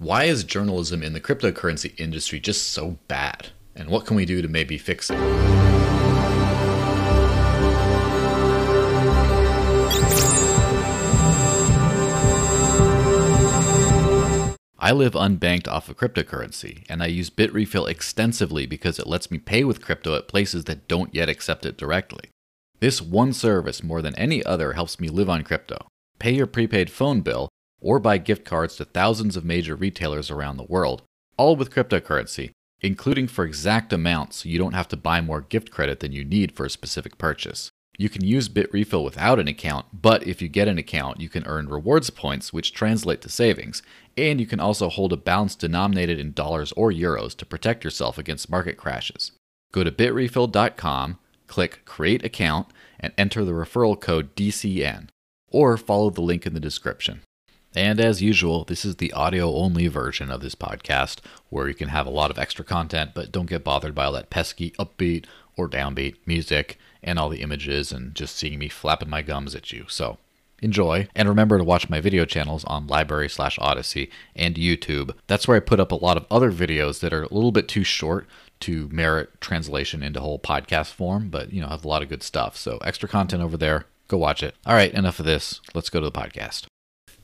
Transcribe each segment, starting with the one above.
Why is journalism in the cryptocurrency industry just so bad? And what can we do to maybe fix it? I live unbanked off of cryptocurrency, and I use Bitrefill extensively because it lets me pay with crypto at places that don't yet accept it directly. This one service, more than any other, helps me live on crypto, pay your prepaid phone bill, or buy gift cards to thousands of major retailers around the world, all with cryptocurrency, including for exact amounts so you don't have to buy more gift credit than you need for a specific purchase. You can use Bitrefill without an account, but if you get an account, you can earn rewards points, which translate to savings, and you can also hold a balance denominated in dollars or euros to protect yourself against market crashes. Go to bitrefill.com, click Create Account, and enter the referral code DCN, or follow the link in the description. And as usual, this is the audio only version of this podcast where you can have a lot of extra content, but don't get bothered by all that pesky upbeat or downbeat music and all the images and just seeing me flapping my gums at you. So enjoy and remember to watch my video channels on LBRY slash Odysee and YouTube. That's where I put up a lot of other videos that are a little bit too short to merit translation into whole podcast form, but you know, have a lot of good stuff. So extra content over there. Go watch it. All right, enough of this. Let's go to the podcast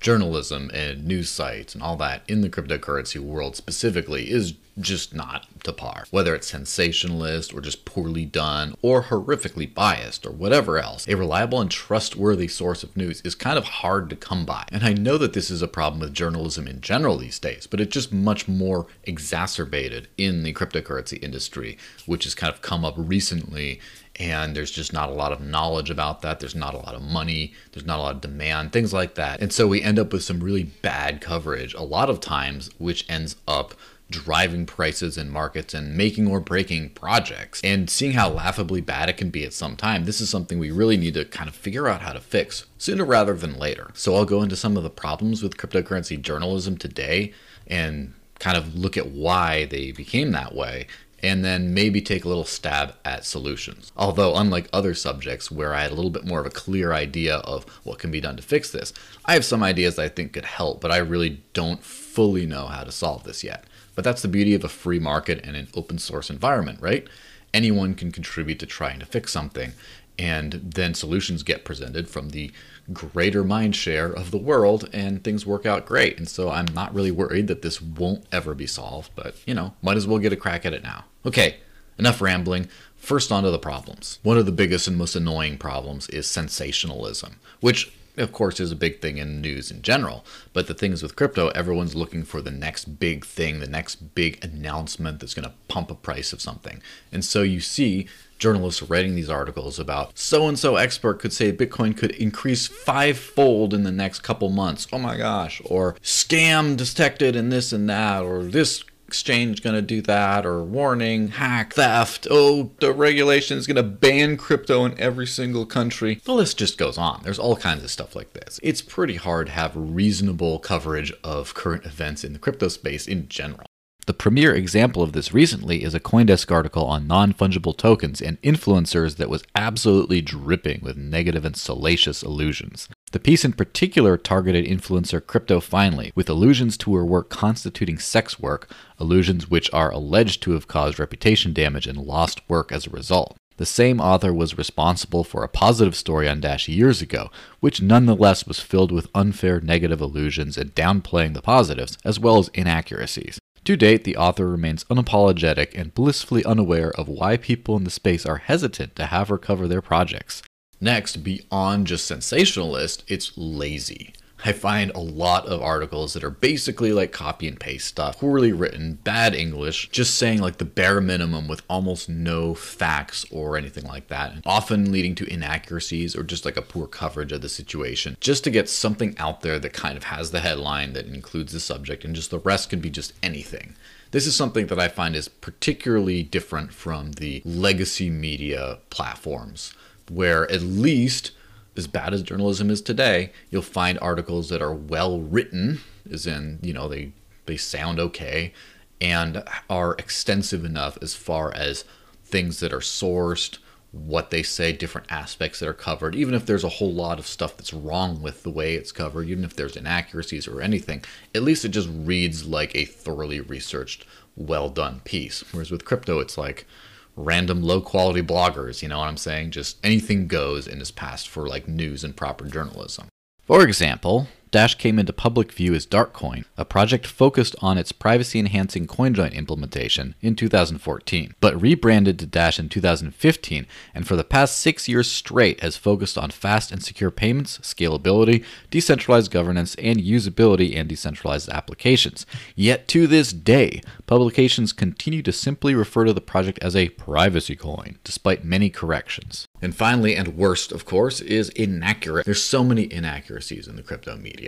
journalism and news sites and all that in the cryptocurrency world specifically is just not to par. Whether it's sensationalist or just poorly done or horrifically biased or whatever else, a reliable and trustworthy source of news is kind of hard to come by. And I know that this is a problem with journalism in general these days, but it's just much more exacerbated in the cryptocurrency industry, which has kind of come up recently and there's just not a lot of knowledge about that. There's not a lot of money, there's not a lot of demand, things like that. And so we end up with some really bad coverage a lot of times, which ends up driving prices in markets and making or breaking projects. And seeing how laughably bad it can be at some time, this is something we really need to kind of figure out how to fix sooner rather than later. So I'll go into some of the problems with cryptocurrency journalism today and kind of look at why they became that way and then maybe take a little stab at solutions. Although, unlike other subjects where I had a little bit more of a clear idea of what can be done to fix this, I have some ideas I think could help, but I really don't fully know how to solve this yet. But that's the beauty of a free market and an open source environment, right? Anyone can contribute to trying to fix something, and then solutions get presented from the greater mind share of the world and things work out great. And so I'm not really worried that this won't ever be solved, but you know, might as well get a crack at it now. Okay, enough rambling. First, on to the problems. One of the biggest and most annoying problems is sensationalism, which of course, is a big thing in news in general. But the thing is with crypto, everyone's looking for the next big thing, the next big announcement that's going to pump a price of something. And so you see journalists writing these articles about so and so expert could say Bitcoin could increase fivefold in the next couple months. Oh my gosh. Or scam detected in this and that, or this exchange going to do that or warning hack theft. Oh the regulation is going to ban crypto in every single country. The list just goes on. There's all kinds of stuff like this. It's pretty hard to have reasonable coverage of current events in the crypto space in general the premier example of this recently is a Coindesk article on non fungible tokens and influencers that was absolutely dripping with negative and salacious illusions. The piece in particular targeted influencer Crypto Finally, with allusions to her work constituting sex work, allusions which are alleged to have caused reputation damage and lost work as a result. The same author was responsible for a positive story on Dash years ago, which nonetheless was filled with unfair negative allusions and downplaying the positives, as well as inaccuracies. To date, the author remains unapologetic and blissfully unaware of why people in the space are hesitant to have her cover their projects. Next, beyond just sensationalist, it's lazy. I find a lot of articles that are basically like copy and paste stuff, poorly written, bad English, just saying like the bare minimum with almost no facts or anything like that, often leading to inaccuracies or just like a poor coverage of the situation, just to get something out there that kind of has the headline that includes the subject, and just the rest can be just anything. This is something that I find is particularly different from the legacy media platforms, where at least as bad as journalism is today, you'll find articles that are well written, as in, you know, they they sound okay and are extensive enough as far as things that are sourced, what they say, different aspects that are covered, even if there's a whole lot of stuff that's wrong with the way it's covered, even if there's inaccuracies or anything, at least it just reads like a thoroughly researched, well done piece. Whereas with crypto, it's like random low quality bloggers, you know what I'm saying? Just anything goes and is passed for like news and proper journalism. For example, Dash came into public view as Darkcoin, a project focused on its privacy enhancing CoinJoin implementation in 2014, but rebranded to Dash in 2015 and for the past six years straight has focused on fast and secure payments, scalability, decentralized governance, and usability and decentralized applications. Yet to this day, publications continue to simply refer to the project as a privacy coin, despite many corrections. And finally, and worst, of course, is inaccurate. There's so many inaccuracies in the crypto media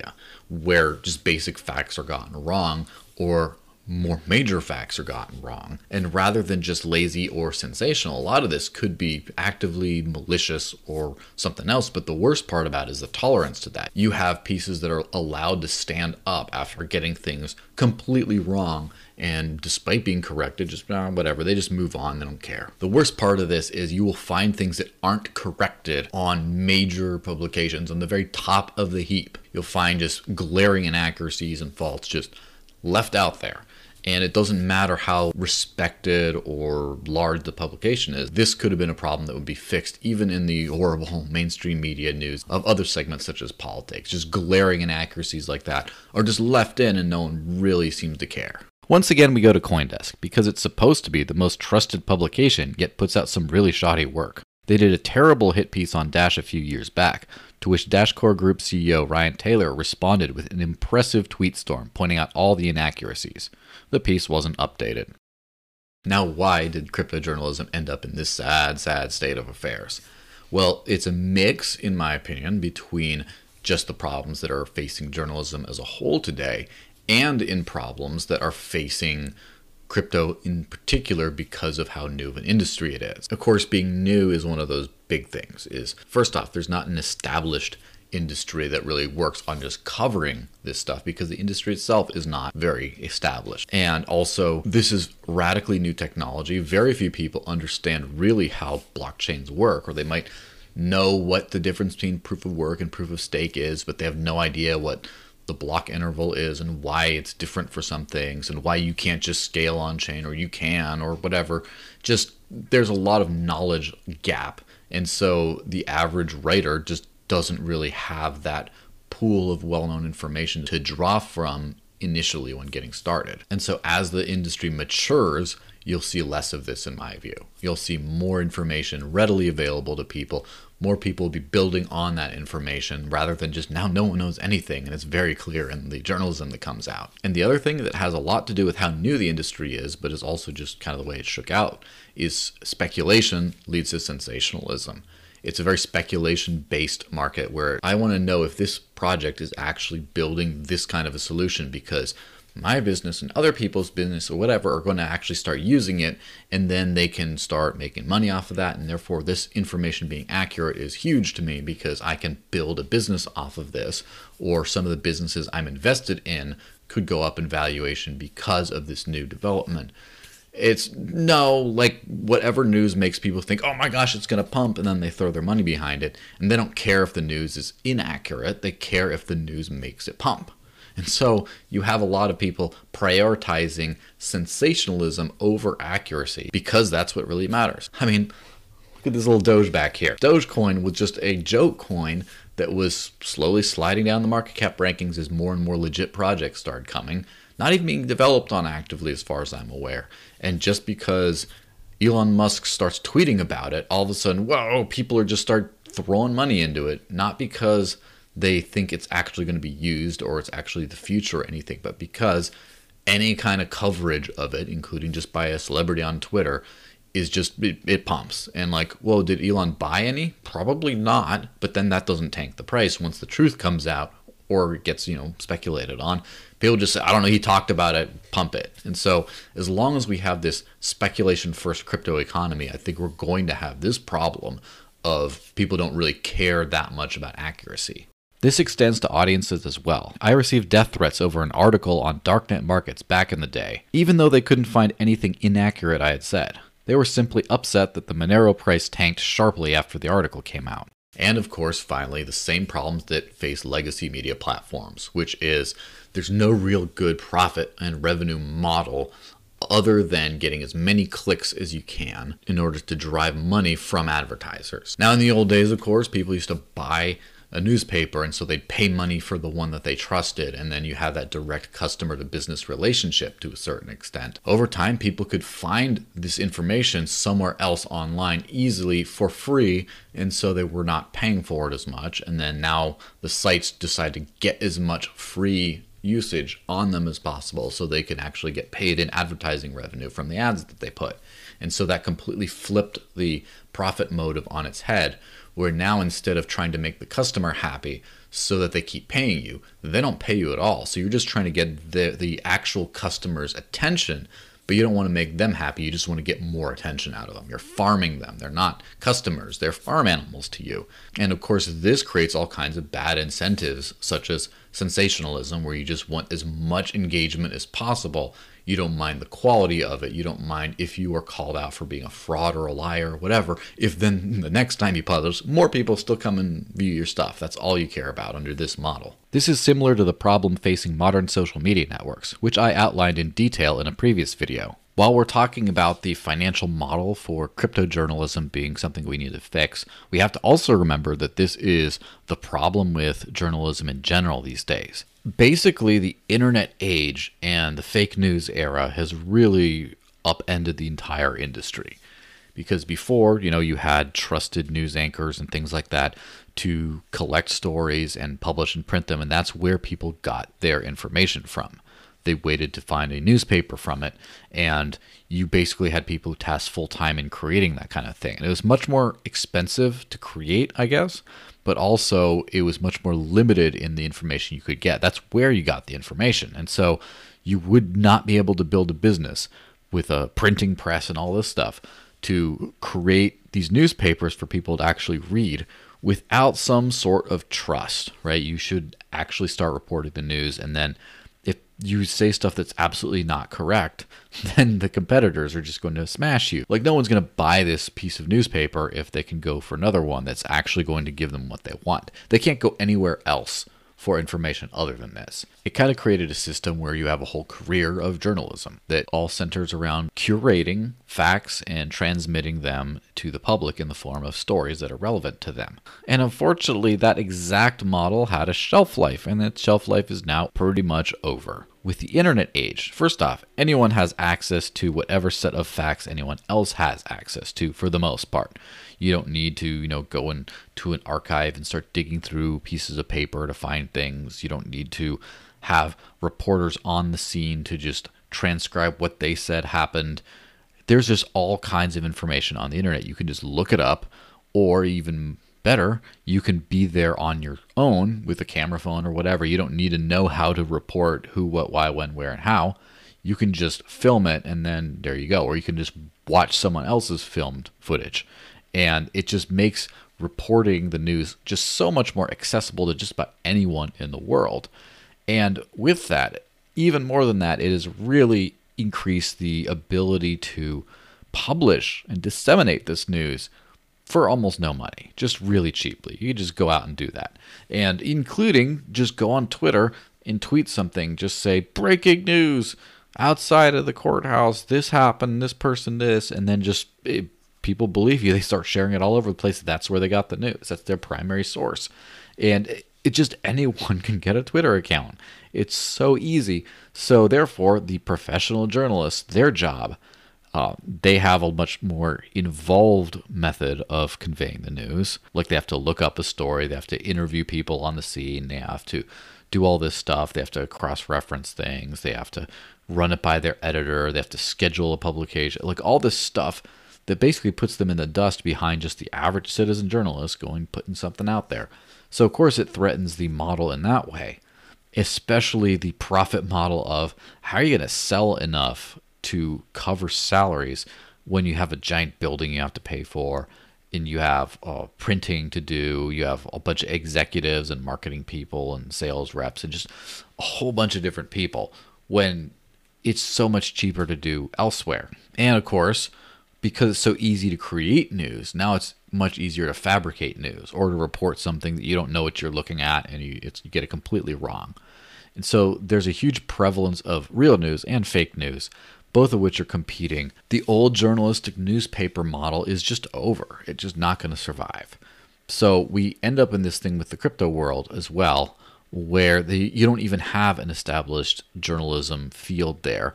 where just basic facts are gotten wrong or more major facts are gotten wrong. And rather than just lazy or sensational, a lot of this could be actively malicious or something else. But the worst part about it is the tolerance to that. You have pieces that are allowed to stand up after getting things completely wrong. And despite being corrected, just uh, whatever, they just move on. They don't care. The worst part of this is you will find things that aren't corrected on major publications on the very top of the heap. You'll find just glaring inaccuracies and faults just left out there. And it doesn't matter how respected or large the publication is, this could have been a problem that would be fixed even in the horrible mainstream media news of other segments such as politics. Just glaring inaccuracies like that are just left in and no one really seems to care. Once again, we go to Coindesk because it's supposed to be the most trusted publication, yet puts out some really shoddy work. They did a terrible hit piece on Dash a few years back, to which Dash Core Group CEO Ryan Taylor responded with an impressive tweet storm pointing out all the inaccuracies. The piece wasn't updated. Now, why did crypto journalism end up in this sad, sad state of affairs? Well, it's a mix, in my opinion, between just the problems that are facing journalism as a whole today and in problems that are facing crypto in particular because of how new of an industry it is. Of course, being new is one of those big things. Is first off, there's not an established industry that really works on just covering this stuff because the industry itself is not very established. And also, this is radically new technology. Very few people understand really how blockchains work, or they might know what the difference between proof of work and proof of stake is, but they have no idea what the block interval is and why it's different for some things and why you can't just scale on chain or you can or whatever. Just there's a lot of knowledge gap. And so the average writer just doesn't really have that pool of well known information to draw from initially when getting started. And so as the industry matures, you'll see less of this in my view. You'll see more information readily available to people. More people will be building on that information rather than just now no one knows anything and it's very clear in the journalism that comes out. And the other thing that has a lot to do with how new the industry is, but is also just kind of the way it shook out, is speculation leads to sensationalism. It's a very speculation based market where I want to know if this project is actually building this kind of a solution because my business and other people's business or whatever are going to actually start using it and then they can start making money off of that and therefore this information being accurate is huge to me because I can build a business off of this or some of the businesses I'm invested in could go up in valuation because of this new development. It's no, like whatever news makes people think, oh my gosh, it's going to pump, and then they throw their money behind it. And they don't care if the news is inaccurate, they care if the news makes it pump. And so you have a lot of people prioritizing sensationalism over accuracy because that's what really matters. I mean, look at this little Doge back here. Dogecoin was just a joke coin that was slowly sliding down the market cap rankings as more and more legit projects started coming not even being developed on actively as far as I'm aware. And just because Elon Musk starts tweeting about it, all of a sudden, whoa, people are just start throwing money into it, not because they think it's actually going to be used or it's actually the future or anything, but because any kind of coverage of it, including just by a celebrity on Twitter, is just it, it, pumps and like well did elon buy any probably not but then that doesn't tank the price once the truth comes out or gets you know speculated on people just say, I don't know, he talked about it, pump it. And so, as long as we have this speculation first crypto economy, I think we're going to have this problem of people don't really care that much about accuracy. This extends to audiences as well. I received death threats over an article on darknet markets back in the day, even though they couldn't find anything inaccurate I had said. They were simply upset that the Monero price tanked sharply after the article came out. And of course, finally, the same problems that face legacy media platforms, which is there's no real good profit and revenue model other than getting as many clicks as you can in order to drive money from advertisers. Now, in the old days, of course, people used to buy a newspaper and so they'd pay money for the one that they trusted and then you have that direct customer to business relationship to a certain extent over time people could find this information somewhere else online easily for free and so they were not paying for it as much and then now the sites decide to get as much free usage on them as possible so they can actually get paid in advertising revenue from the ads that they put. And so that completely flipped the profit motive on its head, where now instead of trying to make the customer happy so that they keep paying you, they don't pay you at all. So you're just trying to get the, the actual customer's attention but you don't want to make them happy. You just want to get more attention out of them. You're farming them. They're not customers, they're farm animals to you. And of course, this creates all kinds of bad incentives, such as sensationalism, where you just want as much engagement as possible. You don't mind the quality of it. You don't mind if you are called out for being a fraud or a liar or whatever. If then the next time you publish, more people still come and view your stuff. That's all you care about under this model. This is similar to the problem facing modern social media networks, which I outlined in detail in a previous video. While we're talking about the financial model for crypto journalism being something we need to fix, we have to also remember that this is the problem with journalism in general these days basically the internet age and the fake news era has really upended the entire industry. Because before you know you had trusted news anchors and things like that to collect stories and publish and print them and that's where people got their information from. They waited to find a newspaper from it and you basically had people who tasked full time in creating that kind of thing. And it was much more expensive to create i guess but also it was much more limited in the information you could get. That's where you got the information. And so you would not be able to build a business with a printing press and all this stuff to create these newspapers for people to actually read without some sort of trust, right? You should actually start reporting the news and then you say stuff that's absolutely not correct, then the competitors are just going to smash you. Like, no one's going to buy this piece of newspaper if they can go for another one that's actually going to give them what they want. They can't go anywhere else for information other than this. It kind of created a system where you have a whole career of journalism that all centers around curating facts and transmitting them to the public in the form of stories that are relevant to them. And unfortunately, that exact model had a shelf life, and that shelf life is now pretty much over. With the internet age, first off, anyone has access to whatever set of facts anyone else has access to for the most part. You don't need to, you know, go into an archive and start digging through pieces of paper to find things. You don't need to have reporters on the scene to just transcribe what they said happened. There's just all kinds of information on the internet. You can just look it up, or even better, you can be there on your own with a camera phone or whatever. You don't need to know how to report who, what, why, when, where, and how. You can just film it and then there you go. Or you can just watch someone else's filmed footage and it just makes reporting the news just so much more accessible to just about anyone in the world. And with that, even more than that, it has really increased the ability to publish and disseminate this news for almost no money, just really cheaply. You just go out and do that. And including just go on Twitter and tweet something, just say breaking news outside of the courthouse, this happened, this person this, and then just eh, people believe you. They start sharing it all over the place. That's where they got the news. That's their primary source. And it just anyone can get a Twitter account. It's so easy. So therefore, the professional journalists, their job, uh, they have a much more involved method of conveying the news. Like they have to look up a story, they have to interview people on the scene, they have to do all this stuff, they have to cross-reference things, they have to run it by their editor, they have to schedule a publication, like all this stuff that basically puts them in the dust behind just the average citizen journalist going putting something out there. So of course it threatens the model in that way, especially the profit model of how are you going to sell enough to cover salaries when you have a giant building you have to pay for and you have uh, printing to do, you have a bunch of executives and marketing people and sales reps and just a whole bunch of different people when it's so much cheaper to do elsewhere. And of course, because it's so easy to create news, now it's much easier to fabricate news or to report something that you don't know what you're looking at and you, you get it completely wrong. And so there's a huge prevalence of real news and fake news, both of which are competing. The old journalistic newspaper model is just over, it's just not going to survive. So we end up in this thing with the crypto world as well, where the, you don't even have an established journalism field there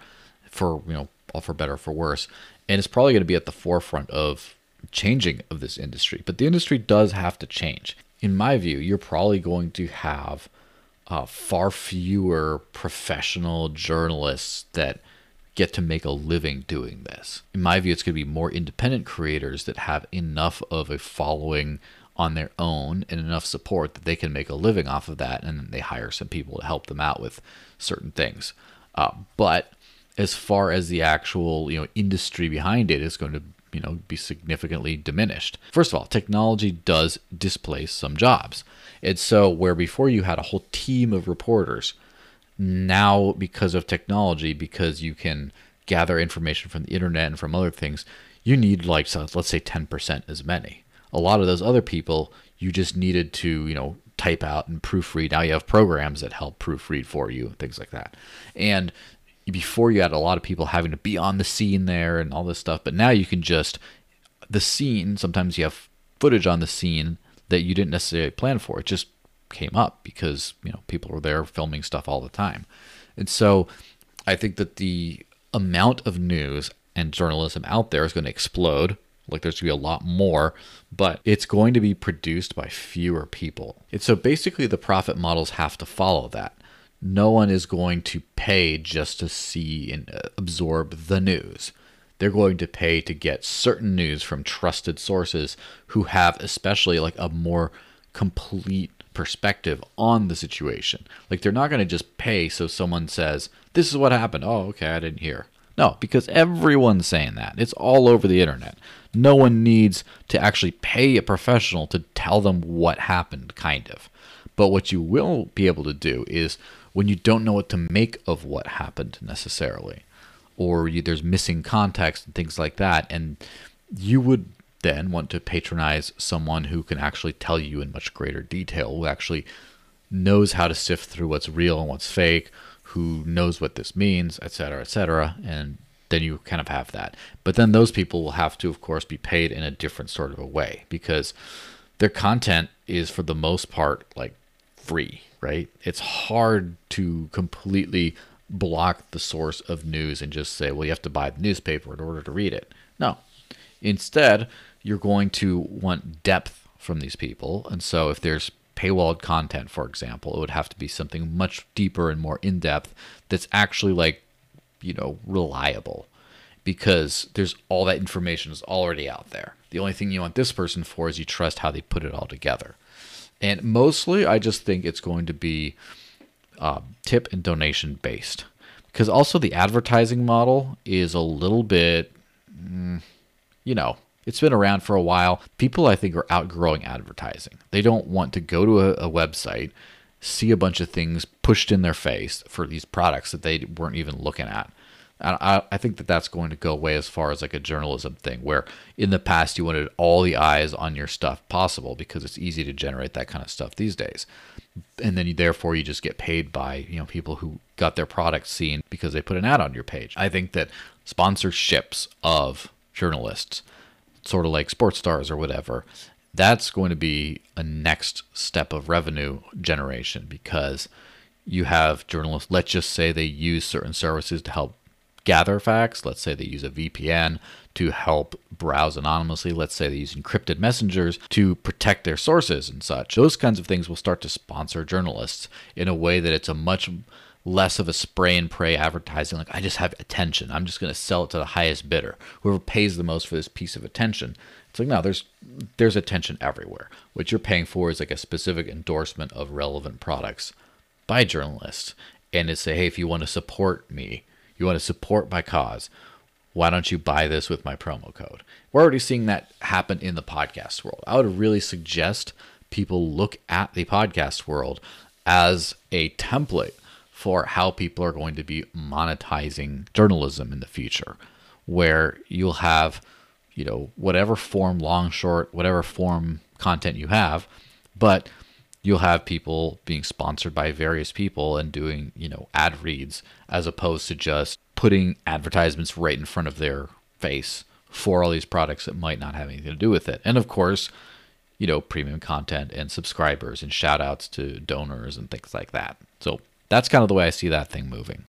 for, you know, for better or for worse and it's probably going to be at the forefront of changing of this industry. But the industry does have to change. In my view, you're probably going to have uh, far fewer professional journalists that get to make a living doing this. In my view, it's going to be more independent creators that have enough of a following on their own and enough support that they can make a living off of that, and then they hire some people to help them out with certain things. Uh, but as far as the actual you know industry behind it is going to you know be significantly diminished. First of all, technology does displace some jobs. And so where before you had a whole team of reporters, now because of technology, because you can gather information from the internet and from other things, you need like so let's say 10% as many. A lot of those other people you just needed to, you know, type out and proofread. Now you have programs that help proofread for you, things like that. And before you had a lot of people having to be on the scene there and all this stuff, but now you can just the scene. Sometimes you have footage on the scene that you didn't necessarily plan for. It just came up because you know people were there filming stuff all the time, and so I think that the amount of news and journalism out there is going to explode. Like there's going to be a lot more, but it's going to be produced by fewer people. And so basically, the profit models have to follow that no one is going to pay just to see and uh, absorb the news. They're going to pay to get certain news from trusted sources who have, especially, like a more complete perspective on the situation. Like, they're not going to just pay so someone says, This is what happened. Oh, okay, I didn't hear. No, because everyone's saying that. It's all over the internet. No one needs to actually pay a professional to tell them what happened, kind of. But what you will be able to do is when you don't know what to make of what happened necessarily, or you, there's missing context and things like that. And you would then want to patronize someone who can actually tell you in much greater detail, who actually knows how to sift through what's real and what's fake, who knows what this means, et cetera, et cetera. And then you kind of have that. But then those people will have to, of course, be paid in a different sort of a way because their content is, for the most part, like free right? It's hard to completely block the source of news and just say, well, you have to buy the newspaper in order to read it. No. Instead, you're going to want depth from these people. And so if there's paywalled content, for example, it would have to be something much deeper and more in depth that's actually like, you know, reliable because there's all that information is already out there. The only thing you want this person for is you trust how they put it all together. And mostly, I just think it's going to be uh, tip and donation based. Because also, the advertising model is a little bit, mm, you know, it's been around for a while. People, I think, are outgrowing advertising. They don't want to go to a, a website, see a bunch of things pushed in their face for these products that they weren't even looking at. I, I think that that's going to go away as far as like a journalism thing, where in the past you wanted all the eyes on your stuff possible because it's easy to generate that kind of stuff these days, and then you, therefore you just get paid by you know people who got their product seen because they put an ad on your page. I think that sponsorships of journalists, sort of like sports stars or whatever, that's going to be a next step of revenue generation because you have journalists. Let's just say they use certain services to help gather facts. Let's say they use a VPN to help browse anonymously. Let's say they use encrypted messengers to protect their sources and such. Those kinds of things will start to sponsor journalists in a way that it's a much less of a spray and pray advertising. Like, I just have attention. I'm just going to sell it to the highest bidder, whoever pays the most for this piece of attention. It's like, no, there's there's attention everywhere. What you're paying for is like a specific endorsement of relevant products by journalists. And it's say, hey, if you want to support me, you want to support my cause. Why don't you buy this with my promo code? We're already seeing that happen in the podcast world. I would really suggest people look at the podcast world as a template for how people are going to be monetizing journalism in the future, where you'll have you know, whatever form, long, short, whatever form content you have, but you'll have people being sponsored by various people and doing, you know, ad reads as opposed to just putting advertisements right in front of their face for all these products that might not have anything to do with it. And of course, you know, premium content and subscribers and shout outs to donors and things like that. So that's kind of the way I see that thing moving.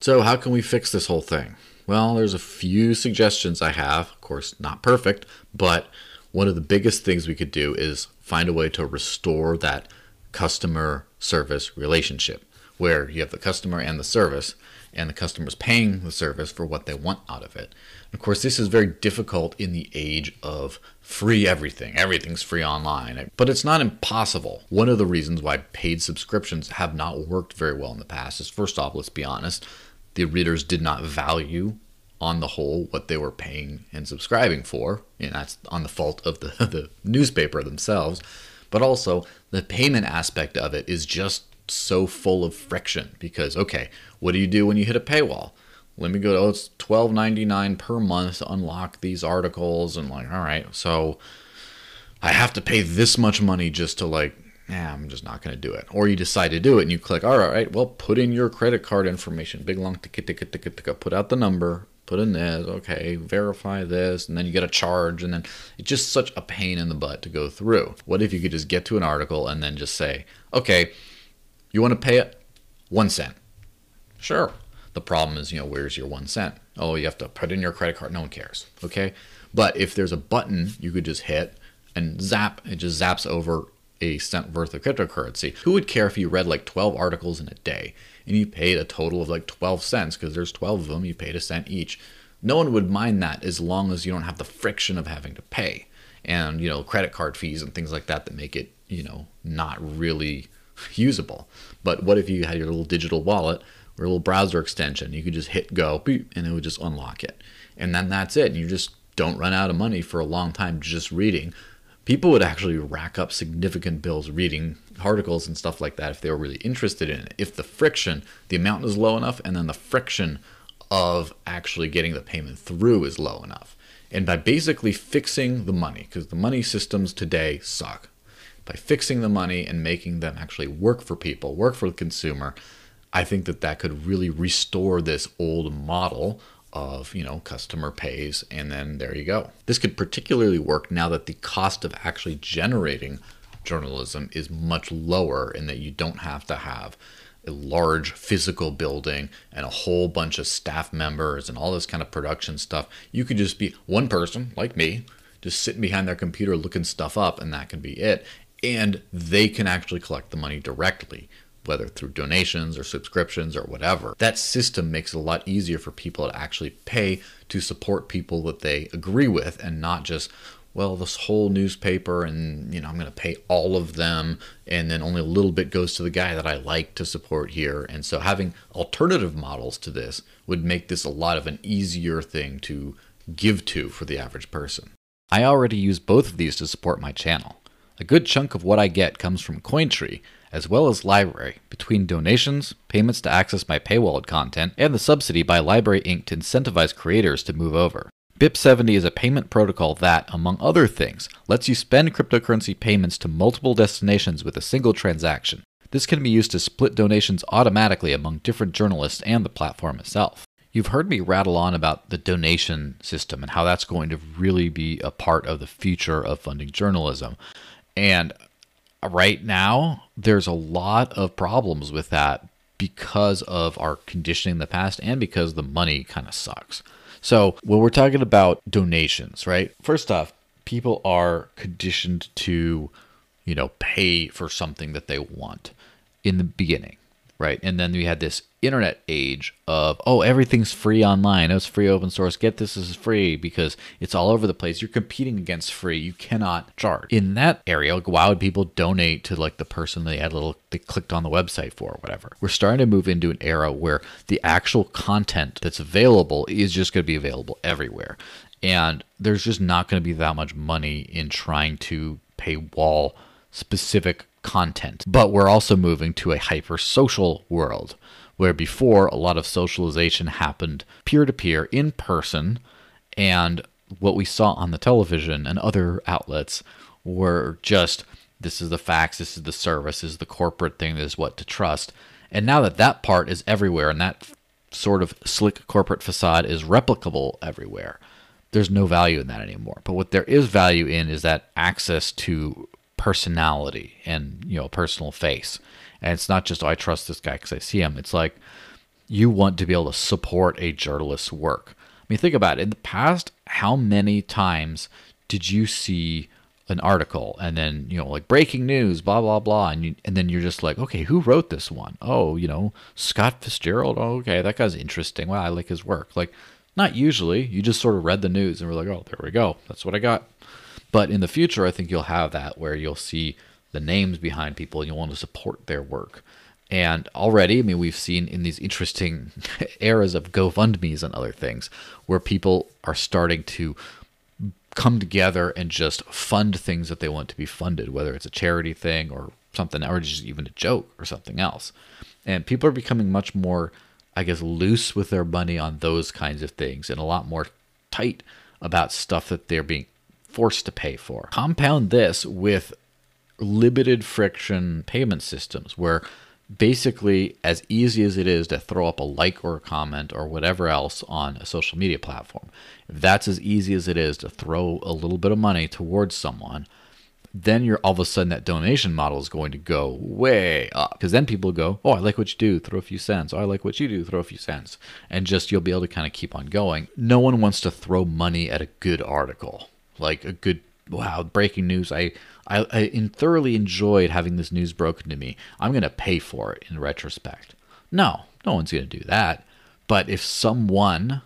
So, how can we fix this whole thing? Well, there's a few suggestions I have. Of course, not perfect, but one of the biggest things we could do is find a way to restore that customer service relationship where you have the customer and the service, and the customer's paying the service for what they want out of it. Of course, this is very difficult in the age of free everything. Everything's free online, but it's not impossible. One of the reasons why paid subscriptions have not worked very well in the past is first off, let's be honest, the readers did not value on the whole what they were paying and subscribing for and that's on the fault of the, the newspaper themselves but also the payment aspect of it is just so full of friction because okay what do you do when you hit a paywall let me go oh it's 12.99 per month to unlock these articles and like all right so i have to pay this much money just to like yeah, I'm just not going to do it. Or you decide to do it and you click, all right, well, put in your credit card information. Big long ticket. Put out the number, put in this, okay, verify this, and then you get a charge. And then it's just such a pain in the butt to go through. What if you could just get to an article and then just say, okay, you want to pay it? One cent. Sure. The problem is, you know, where's your one cent? Oh, you have to put in your credit card. No one cares. Okay. But if there's a button you could just hit and zap, it just zaps over a cent worth of cryptocurrency. Who would care if you read like 12 articles in a day and you paid a total of like 12 cents because there's 12 of them, you paid a cent each? No one would mind that as long as you don't have the friction of having to pay and, you know, credit card fees and things like that that make it, you know, not really usable. But what if you had your little digital wallet or a little browser extension? You could just hit go and it would just unlock it. And then that's it. You just don't run out of money for a long time just reading people would actually rack up significant bills reading articles and stuff like that if they were really interested in it. If the friction, the amount is low enough, and then the friction of actually getting the payment through is low enough. And by basically fixing the money, because the money systems today suck, by fixing the money and making them actually work for people, work for the consumer, I think that that could really restore this old model of you know customer pays and then there you go. This could particularly work now that the cost of actually generating journalism is much lower in that you don't have to have a large physical building and a whole bunch of staff members and all this kind of production stuff. You could just be one person like me just sitting behind their computer looking stuff up and that can be it. And they can actually collect the money directly whether through donations or subscriptions or whatever. That system makes it a lot easier for people to actually pay to support people that they agree with and not just, well, this whole newspaper and, you know, I'm going to pay all of them and then only a little bit goes to the guy that I like to support here. And so having alternative models to this would make this a lot of an easier thing to give to for the average person. I already use both of these to support my channel. A good chunk of what I get comes from Cointree, as well as LBRY, between donations, payments to access my paywalled content, and the subsidy by LBRY Inc. to incentivize creators to move over. BIP70 is a payment protocol that, among other things, lets you spend cryptocurrency payments to multiple destinations with a single transaction. This can be used to split donations automatically among different journalists and the platform itself. You've heard me rattle on about the donation system and how that's going to really be a part of the future of funding journalism. And right now there's a lot of problems with that because of our conditioning in the past and because the money kind of sucks. So, when we're talking about donations, right? First off, people are conditioned to, you know, pay for something that they want in the beginning right? And then we had this internet age of oh everything's free online. It's free open source. Get this is free because it's all over the place. You're competing against free. You cannot charge. In that area like why would people donate to like the person they had a little they clicked on the website for or whatever? We're starting to move into an era where the actual content that's available is just going to be available everywhere. And there's just not going to be that much money in trying to pay wall specific content. But we're also moving to a hyper social world where before a lot of socialization happened peer to peer in person and what we saw on the television and other outlets were just this is the facts, this is the service, this is the corporate thing, this is what to trust. And now that that part is everywhere and that sort of slick corporate facade is replicable everywhere, there's no value in that anymore. But what there is value in is that access to personality and you know personal face. And it's not just oh, I trust this guy because I see him. It's like you want to be able to support a journalist's work. I mean, think about it. In the past, how many times did you see an article and then you know like breaking news blah blah blah and you, and then you're just like okay who wrote this one oh you know Scott Fitzgerald oh, okay that guy's interesting well I like his work like not usually you just sort of read the news and we're like oh there we go that's what I got but in the future I think you'll have that where you'll see the names behind people and you'll want to support their work and already, I mean, we've seen in these interesting eras of GoFundMe's and other things where people are starting to come together and just fund things that they want to be funded, whether it's a charity thing or something, or just even a joke or something else. And people are becoming much more, I guess, loose with their money on those kinds of things and a lot more tight about stuff that they're being forced to pay for. Compound this with limited friction payment systems where basically as easy as it is to throw up a like or a comment or whatever else on a social media platform if that's as easy as it is to throw a little bit of money towards someone then you're all of a sudden that donation model is going to go way up. Because then people go oh i like what you do throw a few cents. Oh i like what you do throw a few cents. And just you'll be able to kind of keep on going. No one wants to throw money at a good article like a good wow breaking news i I, I thoroughly enjoyed having this news broken to me. I'm going to pay for it in retrospect. No, no one's going to do that. But if someone,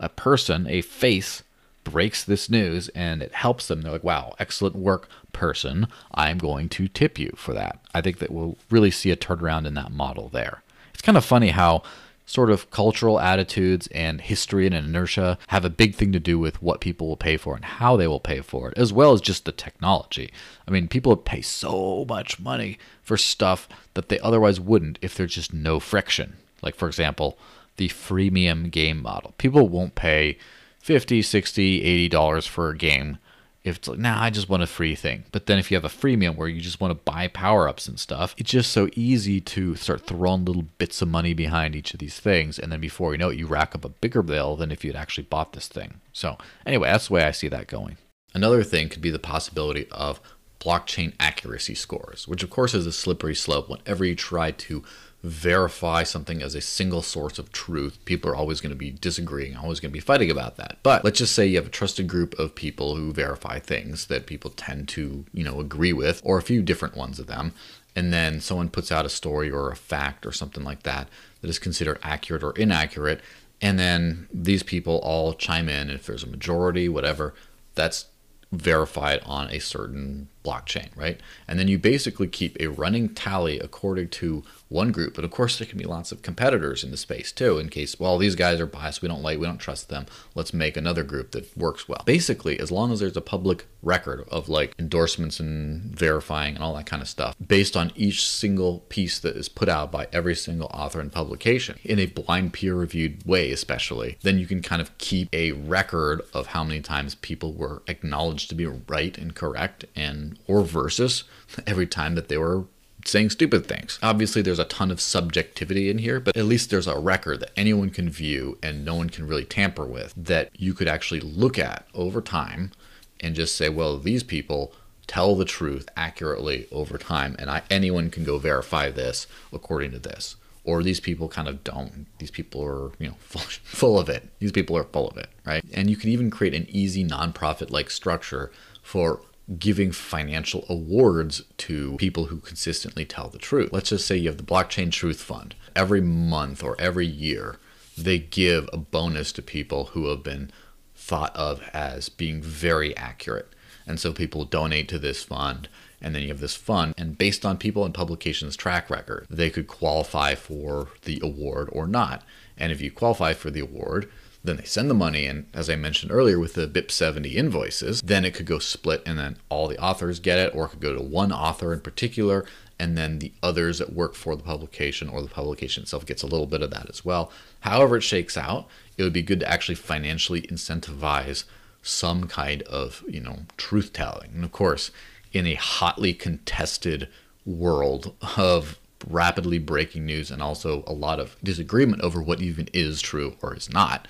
a person, a face, breaks this news and it helps them, they're like, wow, excellent work, person. I'm going to tip you for that. I think that we'll really see a turnaround in that model there. It's kind of funny how sort of cultural attitudes and history and inertia have a big thing to do with what people will pay for and how they will pay for it, as well as just the technology. I mean, people pay so much money for stuff that they otherwise wouldn't if there's just no friction. Like, for example, the freemium game model. People won't pay 50, 60, 80 dollars for a game if it's like, nah, I just want a free thing. But then if you have a freemium where you just want to buy power ups and stuff, it's just so easy to start throwing little bits of money behind each of these things. And then before you know it, you rack up a bigger bill than if you'd actually bought this thing. So, anyway, that's the way I see that going. Another thing could be the possibility of blockchain accuracy scores, which of course is a slippery slope whenever you try to verify something as a single source of truth, people are always going to be disagreeing, always going to be fighting about that. But let's just say you have a trusted group of people who verify things that people tend to, you know, agree with, or a few different ones of them. And then someone puts out a story or a fact or something like that that is considered accurate or inaccurate. And then these people all chime in. If there's a majority, whatever, that's verified on a certain blockchain, right? And then you basically keep a running tally according to one group. But of course, there can be lots of competitors in the space too, in case, well, these guys are biased, we don't like, we don't trust them. Let's make another group that works well. Basically, as long as there's a public record of like endorsements and verifying and all that kind of stuff, based on each single piece that is put out by every single author and publication in a blind peer reviewed way, especially, then you can kind of keep a record of how many times people were acknowledged to be right and correct and or versus every time that they were saying stupid things. Obviously, there's a ton of subjectivity in here, but at least there's a record that anyone can view and no one can really tamper with that you could actually look at over time and just say, well, these people tell the truth accurately over time, and I, anyone can go verify this according to this. Or these people kind of don't. These people are, you know, full, full of it. These people are full of it, right? And you can even create an easy nonprofit like structure for giving financial awards to people who consistently tell the truth. Let's just say you have the Blockchain Truth Fund. Every month or every year, they give a bonus to people who have been thought of as being very accurate. And so people donate to this fund, and then you have this fund. And based on people and publications' track record, they could qualify for the award or not. And if you qualify for the award, then they send the money and as I mentioned earlier with the BIP 70 invoices, then it could go split and then all the authors get it, or it could go to one author in particular, and then the others that work for the publication or the publication itself gets a little bit of that as well. However, it shakes out, it would be good to actually financially incentivize some kind of, you know, truth telling. And of course, in a hotly contested world of rapidly breaking news and also a lot of disagreement over what even is true or is not,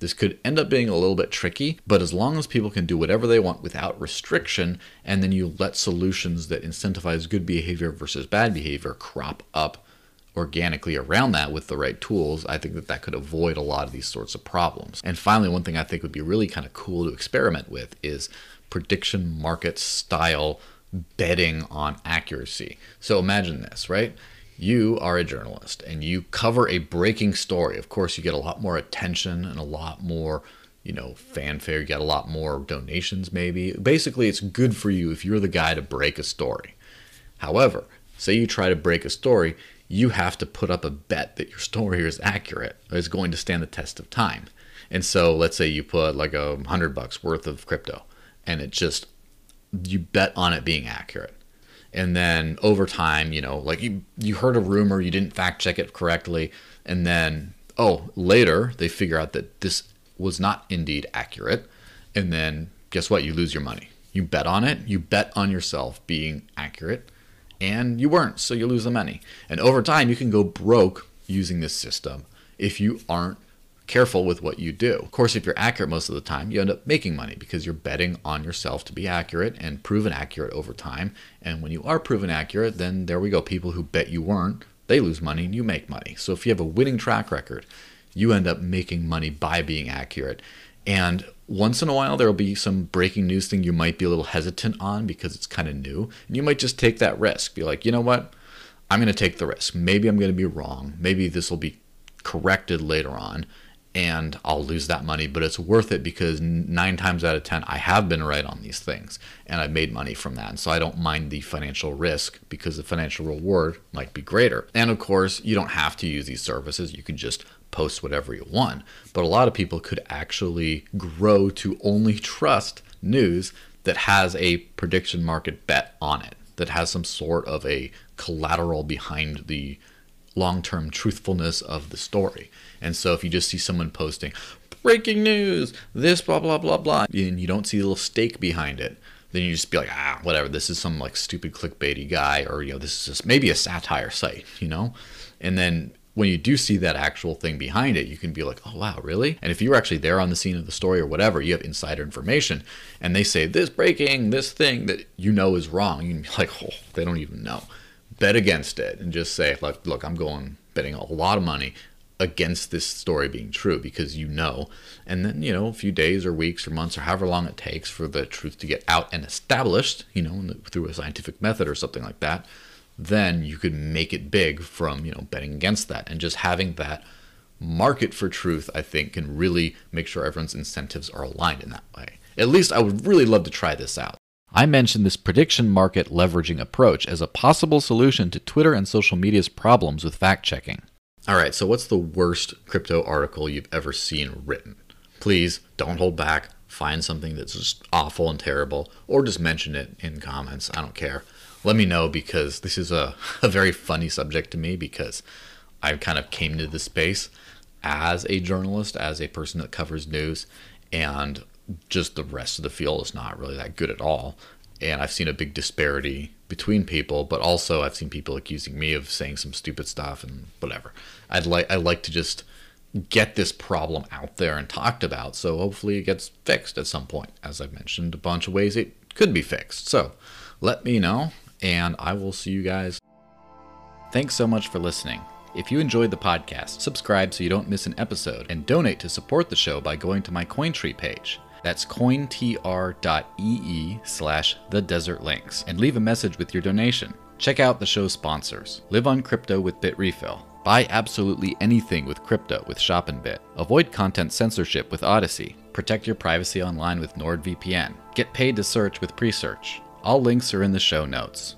this could end up being a little bit tricky, but as long as people can do whatever they want without restriction, and then you let solutions that incentivize good behavior versus bad behavior crop up organically around that with the right tools, I think that that could avoid a lot of these sorts of problems. And finally, one thing I think would be really kind of cool to experiment with is prediction market style betting on accuracy. So imagine this, right? You are a journalist and you cover a breaking story. Of course, you get a lot more attention and a lot more, you know, fanfare. You get a lot more donations, maybe. Basically, it's good for you if you're the guy to break a story. However, say you try to break a story, you have to put up a bet that your story is accurate, is going to stand the test of time. And so, let's say you put like a hundred bucks worth of crypto, and it just you bet on it being accurate and then over time you know like you you heard a rumor you didn't fact check it correctly and then oh later they figure out that this was not indeed accurate. And then guess what? You lose your money. You bet on it. You bet on yourself being accurate and you weren't so you lose the money. And over time you can go broke using this system if you aren't careful with what you do. Of course, if you're accurate most of the time, you end up making money because you're betting on yourself to be accurate and proven accurate over time. And when you are proven accurate, then there we go. People who bet you weren't, they lose money and you make money. So if you have a winning track record, you end up making money by being accurate. And once in a while, there will be some breaking news thing you might be a little hesitant on because it's kind of new. And you might just take that risk. Be like, you know what? I'm going to take the risk. Maybe I'm going to be wrong. Maybe this will be corrected later on and I'll lose that money, but it's worth it because nine times out of 10, I have been right on these things and I've made money from that. And so I don't mind the financial risk because the financial reward might be greater. And of course, you don't have to use these services. You can just post whatever you want. But a lot of people could actually grow to only trust news that has a prediction market bet on it, that has some sort of a collateral behind the long term truthfulness of the story. And so if you just see someone posting, breaking news, this, blah, blah, blah, blah, and you don't see a little stake behind it, then you just be like, ah, whatever, this is some like stupid clickbaity guy, or, you know, this is just maybe a satire site, you know? And then when you do see that actual thing behind it, you can be like, oh, wow, really? And if you were actually there on the scene of the story or whatever, you have insider information, and they say this breaking, this thing that you know is wrong, you can be like, oh, they don't even know. Bet against it and just say, look I'm going betting a lot of money against this story being true because you know. And then, you know, a few days or weeks or months or however long it takes for the truth to get out and established, you know, through a scientific method or something like that, then you could make it big from, you know, betting against that. And just having that market for truth, I think, can really make sure everyone's incentives are aligned in that way. At least I would really love to try this out. I mentioned this prediction market leveraging approach as a possible solution to Twitter and social media's problems with fact checking. All right, so what's the worst crypto article you've ever seen written? Please don't hold back. Find something that's just awful and terrible, or just mention it in comments. I don't care. Let me know because this is a, a very funny subject to me because I kind of came to this space as a journalist, as a person that covers news, and just the rest of the field is not really that good at all and I've seen a big disparity between people, but also I've seen people accusing me of saying some stupid stuff and whatever. I'd like I like to just get this problem out there and talked about, so hopefully it gets fixed at some point. As I've mentioned, a bunch of ways it could be fixed. So let me know, and I will see you guys. Thanks so much for listening. If you enjoyed the podcast, subscribe so you don't miss an episode, and donate to support the show by going to my Cointree page. That's cointr.ee slash the desert links and leave a message with your donation. Check out the show's sponsors. Live on crypto with BitRefill. Buy absolutely anything with crypto with ShopInBit. Avoid content censorship with Odysee. Protect your privacy online with NordVPN. Get paid to search with Presearch. All links are in the show notes.